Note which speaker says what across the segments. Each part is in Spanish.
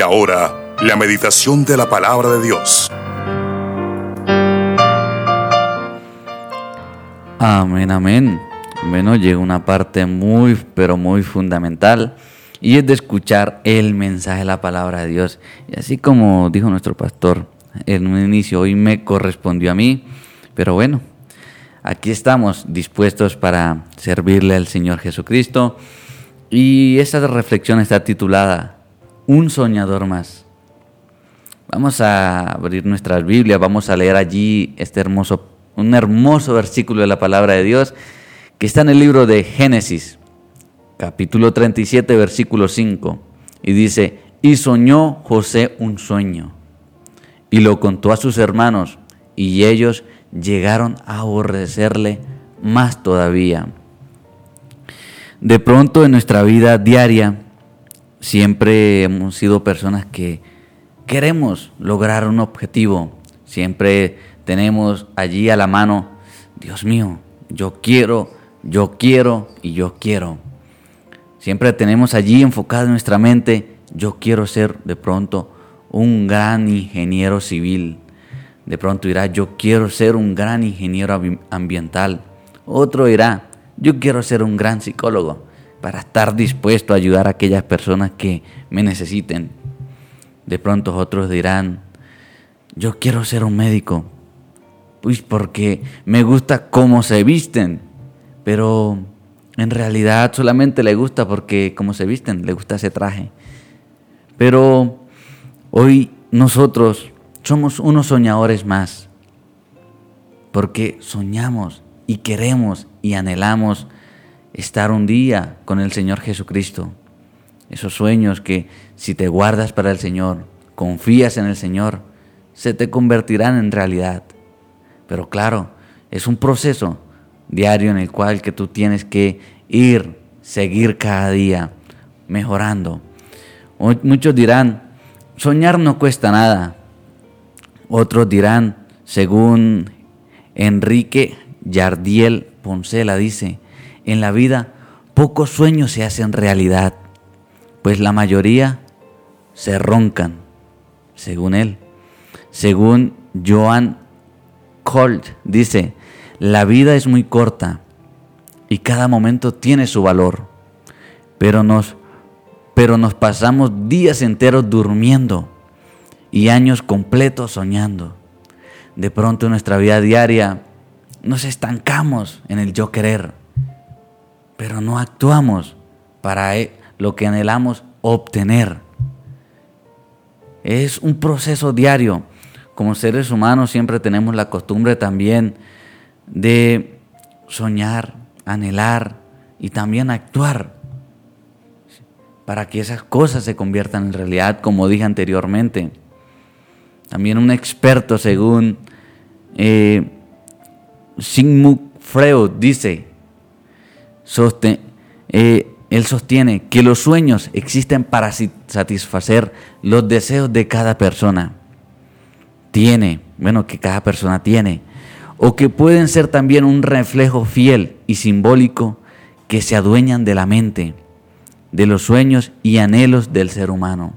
Speaker 1: Y ahora, la meditación de la palabra de Dios.
Speaker 2: Amén, amén. Bueno, llega una parte muy, pero muy fundamental y es de escuchar el mensaje de la palabra de Dios. Y así como dijo nuestro pastor en un inicio, hoy me correspondió a mí, pero bueno, aquí estamos dispuestos para servirle al Señor Jesucristo. Y esta reflexión está titulada Un soñador más. Vamos a abrir nuestras Biblias, vamos a leer allí este hermoso, un hermoso versículo de la palabra de Dios que está en el libro de Génesis, capítulo 37, versículo 5, y dice, y soñó José un sueño, y lo contó a sus hermanos, y ellos llegaron a aborrecerle más todavía. De pronto en nuestra vida diaria, siempre hemos sido personas que queremos lograr un objetivo, siempre tenemos allí a la mano, Dios mío, yo quiero, yo quiero y yo quiero. Siempre tenemos allí enfocada en nuestra mente, yo quiero ser de pronto un gran ingeniero civil. De pronto dirá, yo quiero ser un gran ingeniero ambiental. Otro dirá, yo quiero ser un gran psicólogo para estar dispuesto a ayudar a aquellas personas que me necesiten. De pronto otros dirán, yo quiero ser un médico, pues porque me gusta cómo se visten, pero en realidad solamente le gusta porque como se visten, le gusta ese traje. Pero hoy nosotros somos unos soñadores más, porque soñamos y queremos y anhelamos estar un día con el Señor Jesucristo. Esos sueños que si te guardas para el Señor, confías en el Señor, se te convertirán en realidad. Pero claro, es un proceso diario en el cual que tú tienes que ir, seguir cada día mejorando. Muchos dirán, soñar no cuesta nada. Otros dirán, según Enrique Yardiel Poncela dice, en la vida pocos sueños se hacen realidad, pues la mayoría se roncan, según él. Según Joan Colt dice, la vida es muy corta y cada momento tiene su valor, pero nos, pero nos pasamos días enteros durmiendo y años completos soñando. De pronto en nuestra vida diaria nos estancamos en el yo querer, pero no actuamos para e, lo que anhelamos obtener. Es un proceso diario. Como seres humanos siempre tenemos la costumbre también de soñar, anhelar y también actuar para que esas cosas se conviertan en realidad, como dije anteriormente. También un experto, según eh, Sigmund Freud, dice, eh, él sostiene que los sueños existen para satisfacer los deseos de cada persona. Tiene, bueno, que cada persona tiene o que pueden ser también un reflejo fiel y simbólico que se adueñan de la mente, de los sueños y anhelos del ser humano.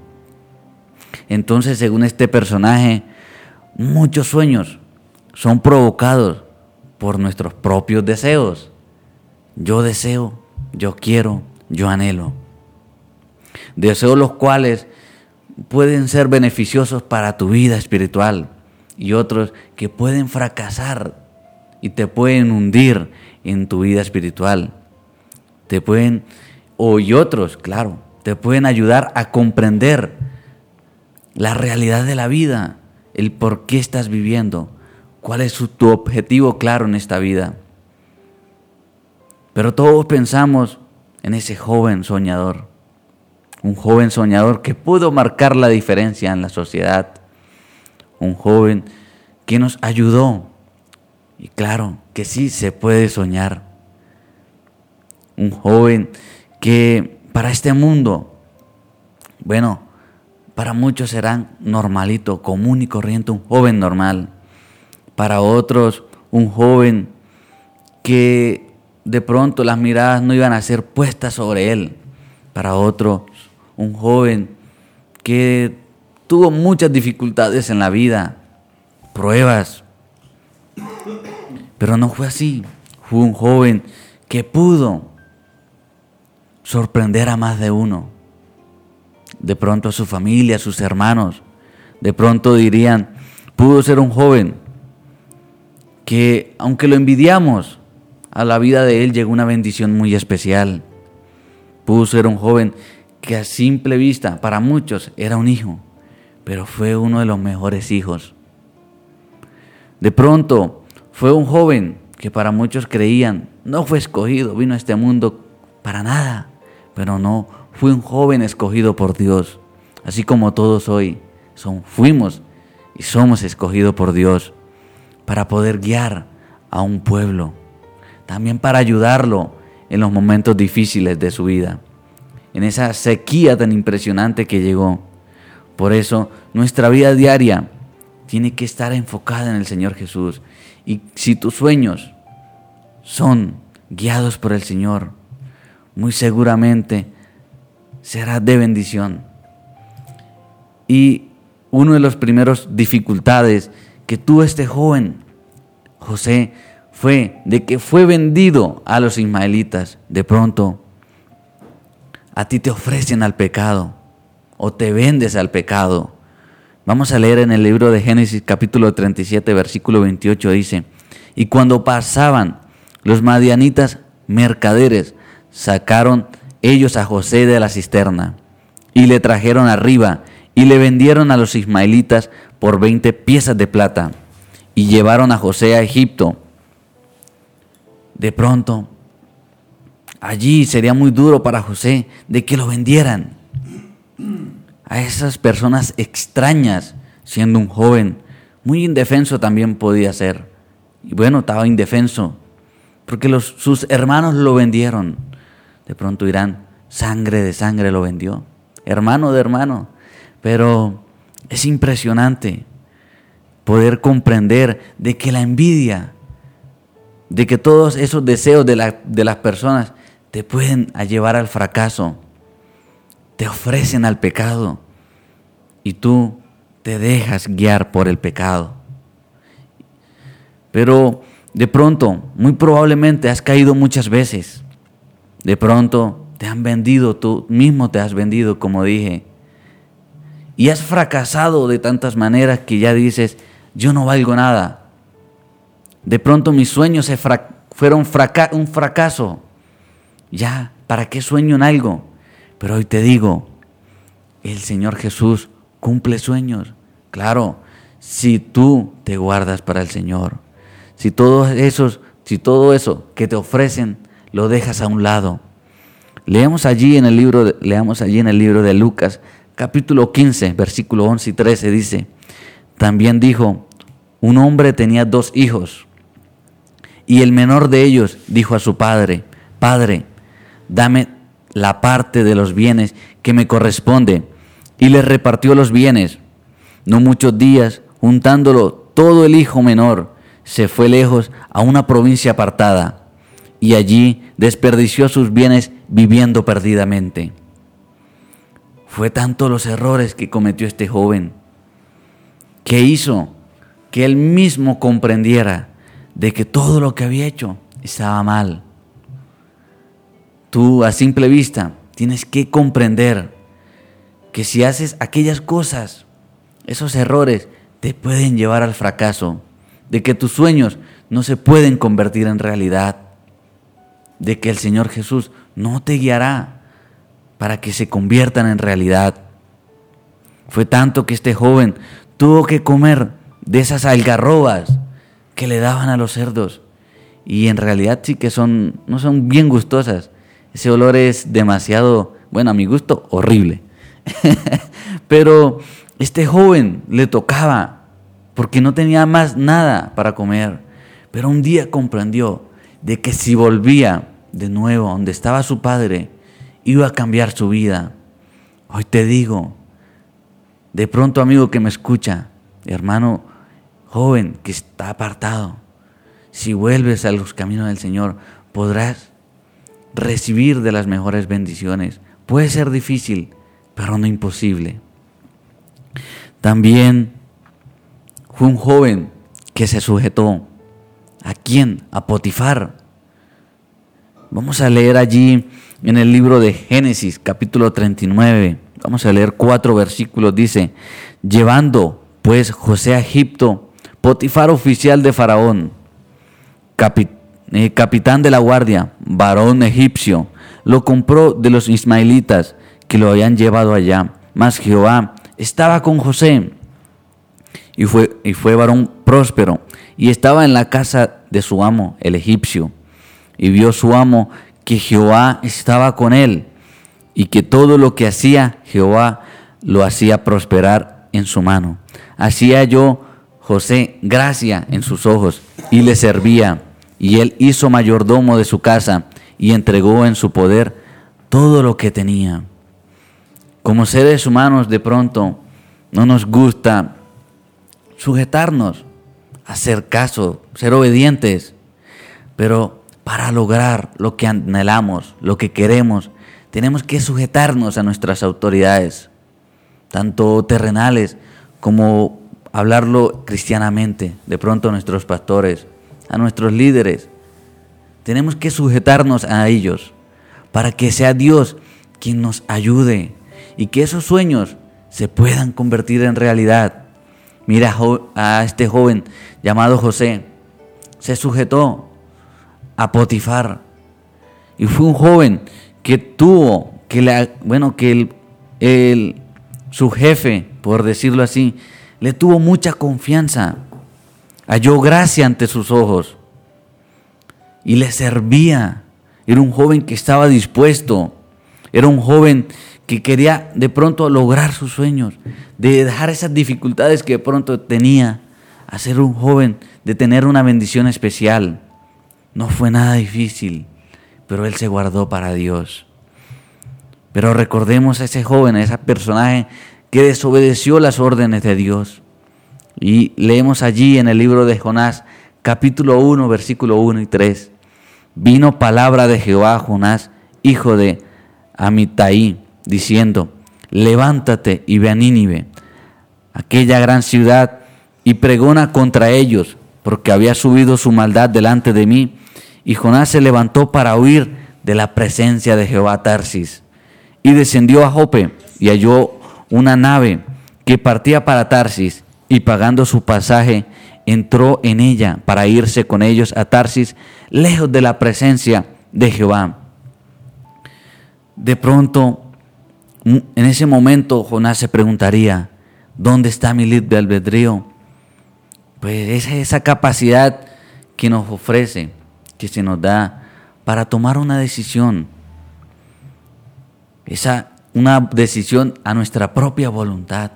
Speaker 2: Entonces, según este personaje, muchos sueños son provocados por nuestros propios deseos. Yo deseo, yo quiero, yo anhelo. Deseos los cuales pueden ser beneficiosos para tu vida espiritual, y otros que pueden fracasar y te pueden hundir en tu vida espiritual. Te pueden, o y otros, claro, te pueden ayudar a comprender la realidad de la vida, el por qué estás viviendo, cuál es tu objetivo claro en esta vida. Pero todos pensamos en ese joven soñador, un joven soñador que pudo marcar la diferencia en la sociedad un joven que nos ayudó. Y claro que sí se puede soñar. Un joven que para este mundo, bueno, para muchos serán normalito, común y corriente, un joven normal. Para otros, un joven que de pronto las miradas no iban a ser puestas sobre él. Para otros, un joven que tuvo muchas dificultades en la vida, pruebas, pero no fue así. Fue un joven que pudo sorprender a más de uno. De pronto a su familia, a sus hermanos. De pronto dirían, pudo ser un joven que, aunque lo envidiamos, a la vida de él llegó una bendición muy especial. Pudo ser un joven que a simple vista, para muchos, era un hijo, pero fue uno de los mejores hijos. De pronto, fue un joven que para muchos creían, no fue escogido, vino a este mundo para nada, pero no, fue un joven escogido por Dios, así como todos hoy son, fuimos y somos escogidos por Dios para poder guiar a un pueblo también para ayudarlo en los momentos difíciles de su vida, en esa sequía tan impresionante que llegó. Por eso nuestra vida diaria tiene que estar enfocada en el Señor Jesús. Y si tus sueños son guiados por el Señor, muy seguramente será de bendición. Y uno de los primeros dificultades que tuvo este joven, José, fue de que fue vendido a los ismaelitas. De pronto, a ti te ofrecen al pecado o te vendes al pecado. Vamos a leer en el libro de Génesis capítulo 37, versículo 28, dice, y cuando pasaban los madianitas mercaderes, sacaron ellos a José de la cisterna y le trajeron arriba y le vendieron a los ismaelitas por 20 piezas de plata y llevaron a José a Egipto de pronto, allí sería muy duro para José de que lo vendieran a esas personas extrañas, siendo un joven, muy indefenso también podía ser. Y bueno, estaba indefenso, porque sus hermanos lo vendieron. De pronto dirán, sangre de sangre lo vendió, hermano de hermano. Pero es impresionante poder comprender de que la envidia de que todos esos deseos de, las personas te pueden llevar al fracaso, te ofrecen al pecado y tú te dejas guiar por el pecado. Pero de pronto, muy probablemente has caído muchas veces. De pronto te han vendido, tú mismo te has vendido, como dije. Y has fracasado de tantas maneras que ya dices, yo no valgo nada. De pronto mis sueños fueron un fracaso. Ya, ¿para qué sueño en algo? Pero hoy te digo, el Señor Jesús cumple sueños. Claro, si tú te guardas para el Señor. Si todos esos, si todo eso que te ofrecen lo dejas a un lado. Leemos allí en el libro leamos allí en el libro de Lucas, capítulo 15, versículo 11 y 13 dice, también dijo, un hombre tenía dos hijos. Y el menor de ellos dijo a su padre, Padre, dame la parte de los bienes que me corresponde. Y le repartió los bienes. No muchos días, juntándolo todo el hijo menor, se fue lejos a una provincia apartada y allí desperdició sus bienes viviendo perdidamente. Fue tanto los errores que cometió este joven que hizo que él mismo comprendiera de que todo lo que había hecho estaba mal. Tú a simple vista tienes que comprender que si haces aquellas cosas, esos errores te pueden llevar al fracaso, de que tus sueños no se pueden convertir en realidad, de que el Señor Jesús no te guiará para que se conviertan en realidad. Fue tanto que este joven tuvo que comer de esas algarrobas que le daban a los cerdos. Y en realidad sí que son, no son bien gustosas. Ese olor es demasiado, bueno, a mi gusto, horrible. Pero este joven le tocaba porque no tenía más nada para comer. Pero un día comprendió de que si volvía de nuevo donde estaba su padre, iba a cambiar su vida. Hoy te digo, de pronto amigo que me escucha, hermano, joven que está apartado, si vuelves a los caminos del Señor, podrás recibir de las mejores bendiciones. Puede ser difícil, pero no imposible. También fue un joven que se sujetó. ¿A quién? A Potifar. Vamos a leer allí en el libro de Génesis, capítulo 39. Vamos a leer cuatro versículos. Dice, llevando pues José a Egipto, Potifar oficial de Faraón, eh, capitán de la guardia, varón egipcio, lo compró de los ismaelitas que lo habían llevado allá. Mas Jehová estaba con José y fue, y fue varón próspero y estaba en la casa de su amo, el egipcio. Y vio su amo que Jehová estaba con él y que todo lo que hacía Jehová lo hacía prosperar en su mano. Hacía yo José gracia en sus ojos y le servía, y él hizo mayordomo de su casa y entregó en su poder todo lo que tenía. Como seres humanos de pronto no nos gusta sujetarnos, hacer caso, ser obedientes, pero para lograr lo que anhelamos, lo que queremos, tenemos que sujetarnos a nuestras autoridades, tanto terrenales como hablarlo cristianamente, de pronto a nuestros pastores, a nuestros líderes. Tenemos que sujetarnos a ellos para que sea Dios quien nos ayude y que esos sueños se puedan convertir en realidad. Mira a este joven llamado José, se sujetó a Potifar y fue un joven que tuvo, que la, bueno, que el, su jefe, por decirlo así, le tuvo mucha confianza, halló gracia ante sus ojos y le servía. Era un joven que estaba dispuesto, era un joven que quería de pronto lograr sus sueños, de dejar esas dificultades que de pronto tenía, a ser un joven, de tener una bendición especial. No fue nada difícil, pero él se guardó para Dios. Pero recordemos a ese joven, a ese personaje que desobedeció las órdenes de Dios. Y leemos allí en el libro de Jonás, capítulo 1, versículo 1 y 3. Vino palabra de Jehová a Jonás, hijo de Amitai, diciendo, levántate y ve a Nínive, aquella gran ciudad, y pregona contra ellos, porque había subido su maldad delante de mí. Y Jonás se levantó para huir de la presencia de Jehová Tarsis, y descendió a Jope, y halló una nave que partía para Tarsis y pagando su pasaje entró en ella para irse con ellos a Tarsis, lejos de la presencia de Jehová. De pronto, en ese momento, Jonás se preguntaría, ¿dónde está mi libre albedrío? Pues esa, esa capacidad que nos ofrece, que se nos da para tomar una decisión. Esa una decisión a nuestra propia voluntad,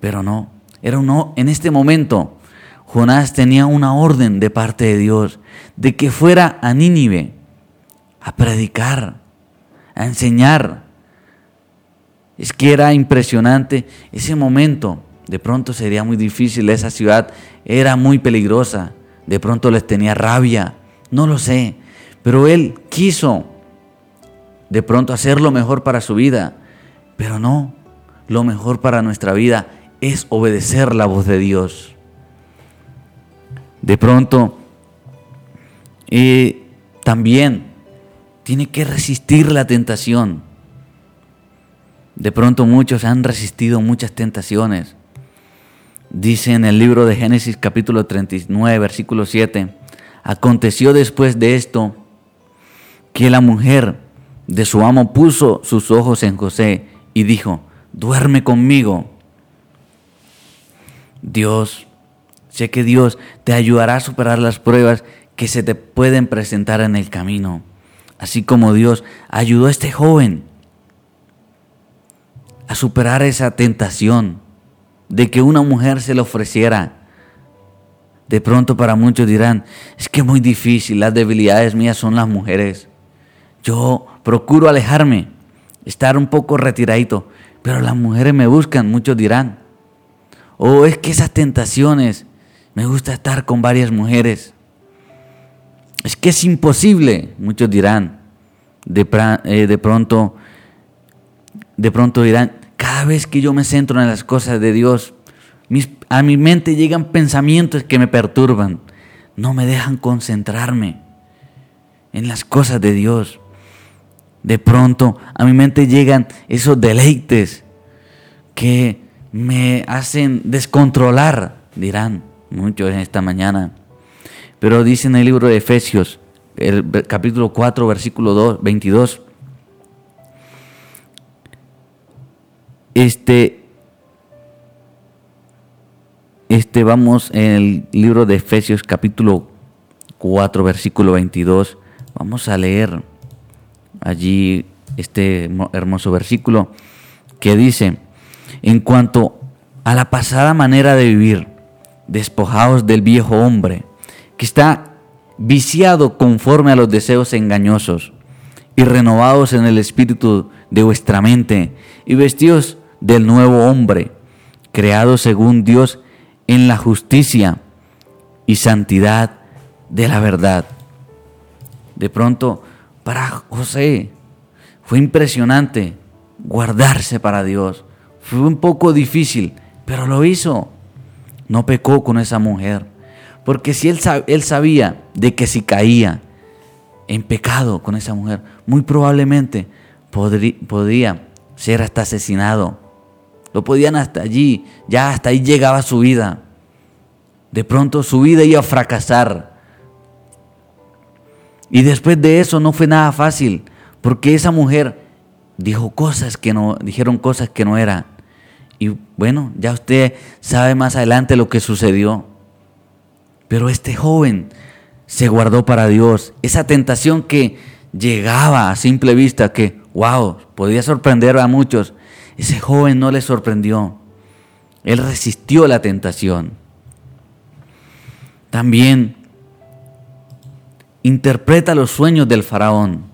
Speaker 2: pero no, era no, en este momento Jonás tenía una orden de parte de Dios de que fuera a Nínive a predicar, a enseñar. Es que era impresionante ese momento. De pronto sería muy difícil, esa ciudad era muy peligrosa, de pronto les tenía rabia, no lo sé, pero él quiso de pronto hacer lo mejor para su vida. Pero no, lo mejor para nuestra vida es obedecer la voz de Dios. De pronto, eh, también tiene que resistir la tentación. De pronto muchos han resistido muchas tentaciones. Dice en el libro de Génesis capítulo 39, versículo 7, aconteció después de esto que la mujer de su amo puso sus ojos en José y dijo, duerme conmigo. Dios, sé que Dios te ayudará a superar las pruebas que se te pueden presentar en el camino, así como Dios ayudó a este joven a superar esa tentación de que una mujer se le ofreciera. De pronto para muchos dirán, es que es muy difícil, las debilidades mías son las mujeres. Yo procuro alejarme, estar un poco retiradito, pero las mujeres me buscan, muchos dirán. O es que esas tentaciones, me gusta estar con varias mujeres. Es que es imposible, muchos dirán. De, eh, de pronto, de pronto dirán, cada vez que yo me centro en las cosas de Dios, a mi mente llegan pensamientos que me perturban, no me dejan concentrarme en las cosas de Dios. De pronto a mi mente llegan esos deleites que me hacen descontrolar, dirán muchos en esta mañana. Pero dice en el libro de Efesios, el capítulo 4, versículo 2, 22, este, este, vamos en el libro de Efesios capítulo 4, versículo 22, vamos a leer allí este hermoso versículo que dice, en cuanto a la pasada manera de vivir, despojados del viejo hombre, que está viciado conforme a los deseos engañosos, y renovados en el espíritu de vuestra mente, y vestidos del nuevo hombre, creado según Dios en la justicia y santidad de la verdad. De pronto, para José fue impresionante guardarse para Dios. Fue un poco difícil, pero lo hizo. No pecó con esa mujer. Porque si él, sabía de que si caía en pecado con esa mujer, muy probablemente podría ser hasta asesinado. Lo podían hasta allí, ya hasta ahí llegaba su vida. De pronto su vida iba a fracasar. Y después de eso no fue nada fácil, porque esa mujer dijo cosas que no, dijeron cosas que no eran. Y bueno, ya usted sabe más adelante lo que sucedió. Pero este joven se guardó para Dios. Esa tentación que llegaba a simple vista, que, wow, podía sorprender a muchos, ese joven no le sorprendió. Él resistió la tentación. También interpreta los sueños del faraón.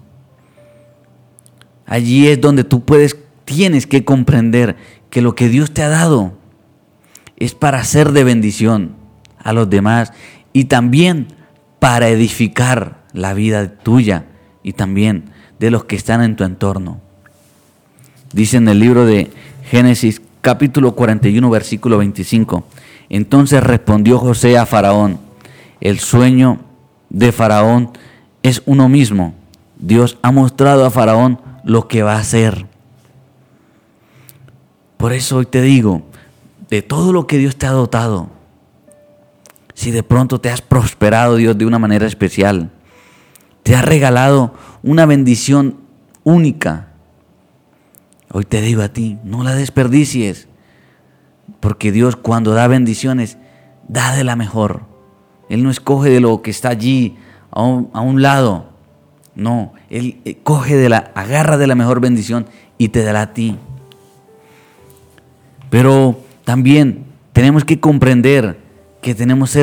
Speaker 2: Allí es donde tú puedes, tienes que comprender que lo que Dios te ha dado es para ser de bendición a los demás y también para edificar la vida tuya y también de los que están en tu entorno. Dice en el libro de Génesis capítulo 41 versículo 25. Entonces respondió José a Faraón, el sueño de Faraón es uno mismo. Dios ha mostrado a Faraón lo que va a hacer. Por eso hoy te digo, de todo lo que Dios te ha dotado, si de pronto te has prosperado Dios de una manera especial, te ha regalado una bendición única, hoy te digo a ti, no la desperdicies, porque Dios cuando da bendiciones, da de la mejor. Él no escoge de lo que está allí a un, lado, no, Él eh, coge de la, agarra de la mejor bendición y te dará a ti. Pero también tenemos que comprender que tenemos,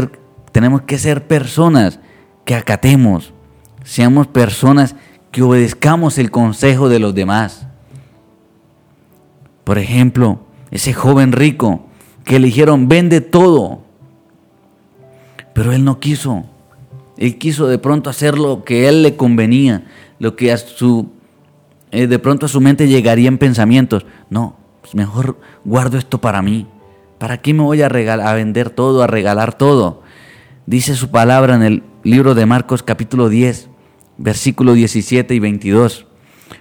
Speaker 2: tenemos que ser personas que acatemos, seamos personas que obedezcamos el consejo de los demás. Por ejemplo, ese joven rico que le dijeron, vende todo, pero él no quiso. Él quiso de pronto hacer lo que a él le convenía, lo que a su, eh, de pronto a su mente llegaría en pensamientos. No, pues mejor guardo esto para mí. ¿Para qué me voy a, a vender todo, a regalar todo? Dice su palabra en el libro de Marcos capítulo 10, versículo 17 y 22.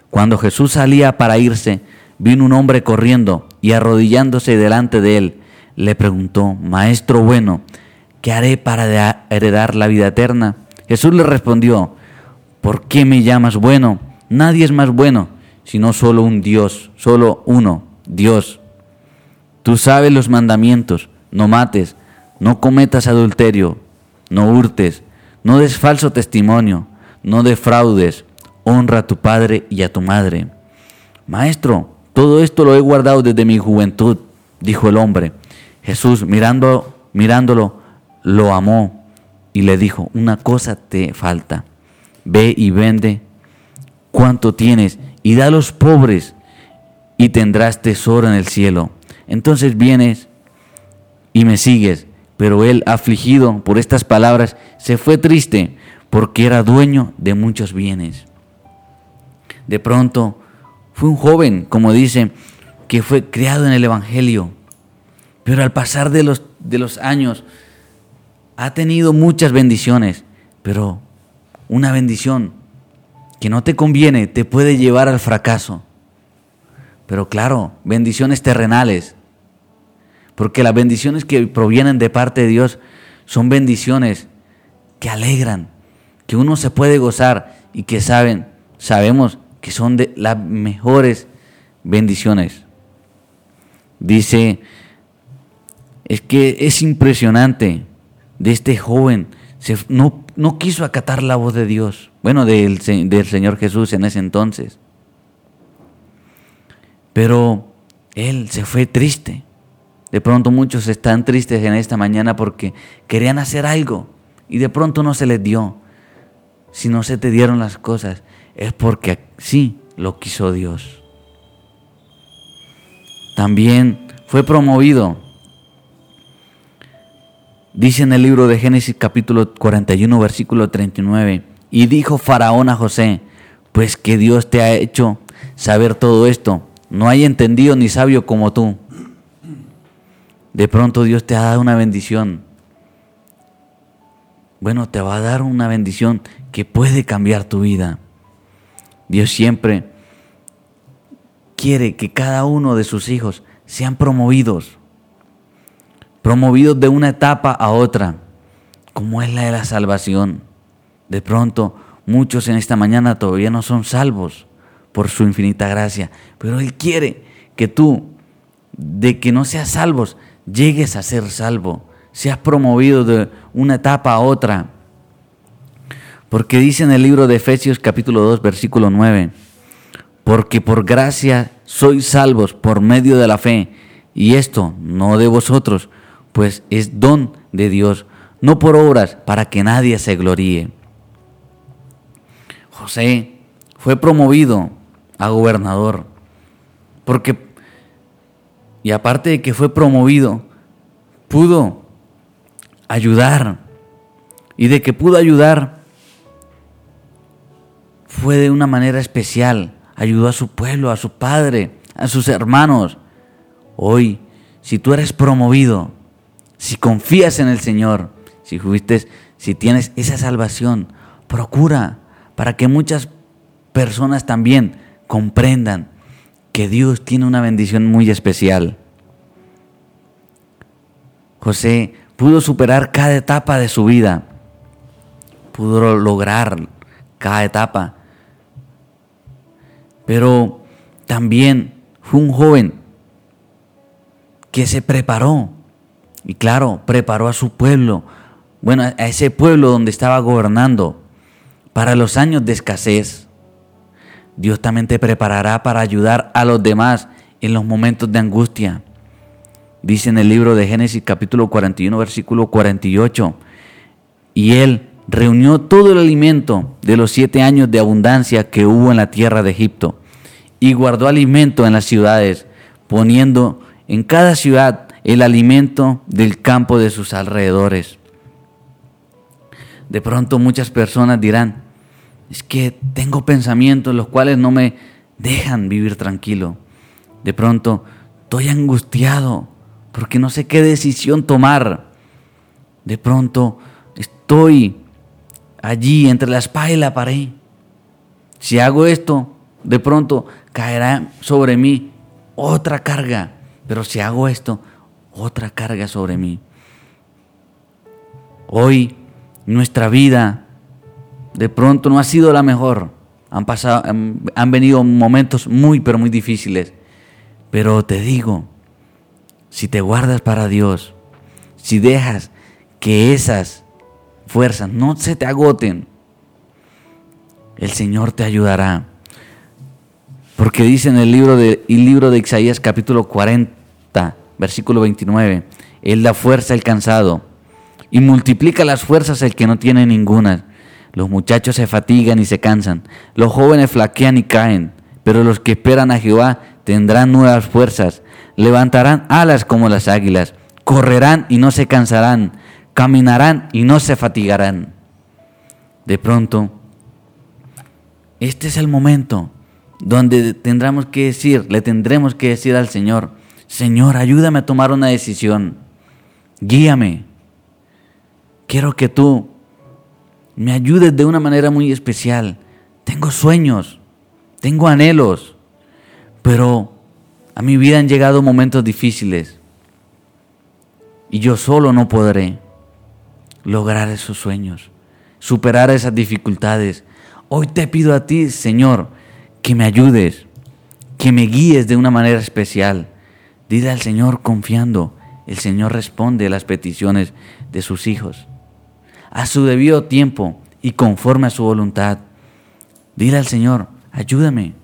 Speaker 2: Cuando Jesús salía para irse, vino un hombre corriendo y arrodillándose delante de él, le preguntó, Maestro bueno, ¿qué haré para heredar la vida eterna? Jesús le respondió, ¿por qué me llamas bueno? Nadie es más bueno, sino solo un Dios, solo uno, Dios. Tú sabes los mandamientos, no mates, no cometas adulterio, no hurtes, no des falso testimonio, no defraudes, honra a tu padre y a tu madre. Maestro, todo esto lo he guardado desde mi juventud, dijo el hombre. Jesús, mirando, mirándolo, lo amó y le dijo, una cosa te falta, ve y vende cuanto tienes y da a los pobres y tendrás tesoro en el cielo entonces vienes y me sigues. Pero él, afligido por estas palabras, se fue triste porque era dueño de muchos bienes. De pronto fue un joven, como dice, que fue criado en el Evangelio, pero al pasar de los, de los años ha tenido muchas bendiciones, pero una bendición que no te conviene te puede llevar al fracaso. Pero claro, bendiciones terrenales, porque las bendiciones que provienen de parte de Dios son bendiciones que alegran, que uno se puede gozar y que saben, sabemos que son de las mejores bendiciones. Dice, es que es impresionante de este joven, no, no, quiso acatar la voz de Dios, bueno, del, del Señor Jesús en ese entonces. Pero él se fue triste. De pronto muchos están tristes en esta mañana porque querían hacer algo y de pronto no se les dio. Si no se te dieron las cosas, es porque sí lo quiso Dios. También fue promovido. Dice en el libro de Génesis capítulo 41 versículo 39, y dijo Faraón a José, pues que Dios te ha hecho saber todo esto, no hay entendido ni sabio como tú. De pronto Dios te ha dado una bendición. Bueno, te va a dar una bendición que puede cambiar tu vida. Dios siempre quiere que cada uno de sus hijos sean promovidos, promovidos de una etapa a otra, como es la de la salvación. De pronto, muchos en esta mañana todavía no son salvos por su infinita gracia, pero Él quiere que tú, de que no seas salvos, llegues a ser salvo, seas promovido de una etapa a otra. Porque dice en el libro de Efesios capítulo 2 versículo 9, porque por gracia sois salvos por medio de la fe, y esto no de vosotros, pues es don de Dios, no por obras para que nadie se gloríe. José fue promovido a gobernador, porque, y aparte de que fue promovido, pudo ayudar, y de que pudo ayudar, fue de una manera especial ayudó a su pueblo, a su padre, a sus hermanos. Hoy, si tú eres promovido, si confías en el Señor, si fuiste, si tienes esa salvación, procura para que muchas personas también comprendan que Dios tiene una bendición muy especial. José pudo superar cada etapa de su vida, pudo lograr cada etapa pero también fue un joven que se preparó. Y claro, preparó a su pueblo, bueno, a ese pueblo donde estaba gobernando para los años de escasez. Dios también te preparará para ayudar a los demás en los momentos de angustia. Dice en el libro de Génesis capítulo 41, versículo 48, y él reunió todo el alimento de los siete años de abundancia que hubo en la tierra de Egipto y guardó alimento en las ciudades, poniendo en cada ciudad el alimento del campo de sus alrededores. De pronto muchas personas dirán, es que tengo pensamientos los cuales no me dejan vivir tranquilo. De pronto estoy angustiado porque no sé qué decisión tomar. De pronto estoy allí entre la espada y la pared. Si hago esto, de pronto caerá sobre mí otra carga. Pero si hago esto, otra carga sobre mí. Hoy nuestra vida de pronto no ha sido la mejor. Han pasado, han venido momentos muy, pero muy difíciles. Pero te digo, si te guardas para Dios, si dejas que esas fuerzas, no se te agoten. El Señor te ayudará. Porque dice en el libro de, el libro de Isaías capítulo 40, versículo 29, Él da fuerza al cansado y multiplica las fuerzas al que no tiene ninguna. Los muchachos se fatigan y se cansan, los jóvenes flaquean y caen, pero los que esperan a Jehová tendrán nuevas fuerzas, levantarán alas como las águilas, correrán y no se cansarán, caminarán y no se fatigarán. De pronto, este es el momento donde tendremos que decir, le tendremos que decir al Señor, Señor, ayúdame a tomar una decisión, guíame. Quiero que tú me ayudes de una manera muy especial. Tengo sueños, tengo anhelos, pero a mi vida han llegado momentos difíciles y yo solo no podré lograr esos sueños, superar esas dificultades. Hoy te pido a ti, Señor, que me ayudes, que me guíes de una manera especial. Dile al Señor confiando. El Señor responde a las peticiones de sus hijos. A su debido tiempo y conforme a su voluntad. Dile al Señor, ayúdame.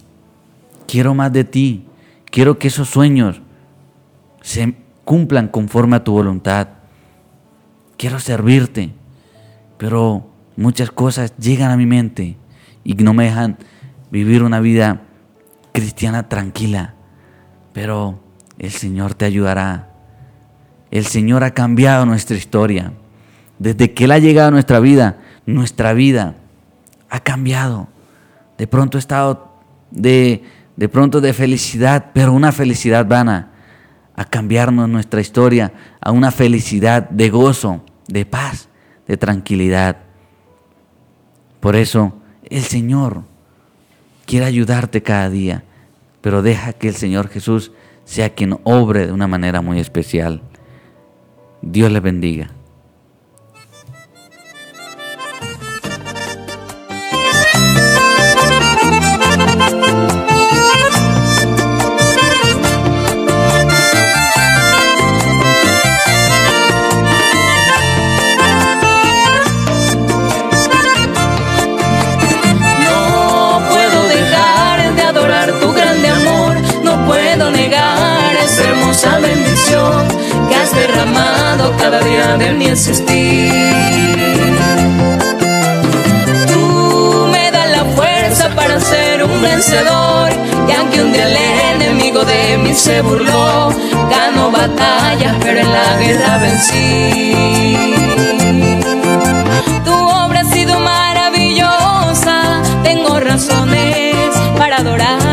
Speaker 2: Quiero más de ti. Quiero que esos sueños se cumplan conforme a tu voluntad. Quiero servirte. Pero muchas cosas llegan a mi mente y no me dejan vivir una vida cristiana tranquila. Pero el Señor te ayudará. El Señor ha cambiado nuestra historia. Desde que Él ha llegado a nuestra vida, nuestra vida ha cambiado. De pronto he estado de, de pronto de felicidad, pero una felicidad vana, a cambiarnos nuestra historia a una felicidad de gozo, de paz, de tranquilidad. Por eso el Señor quiere ayudarte cada día, pero deja que el Señor Jesús sea quien obre de una manera muy especial. Dios le bendiga.
Speaker 3: de mi existir. Tú me das la fuerza para ser un vencedor, y aunque un día el enemigo de mí se burló, ganó batallas, pero en la guerra vencí. Tu obra ha sido maravillosa, tengo razones para adorar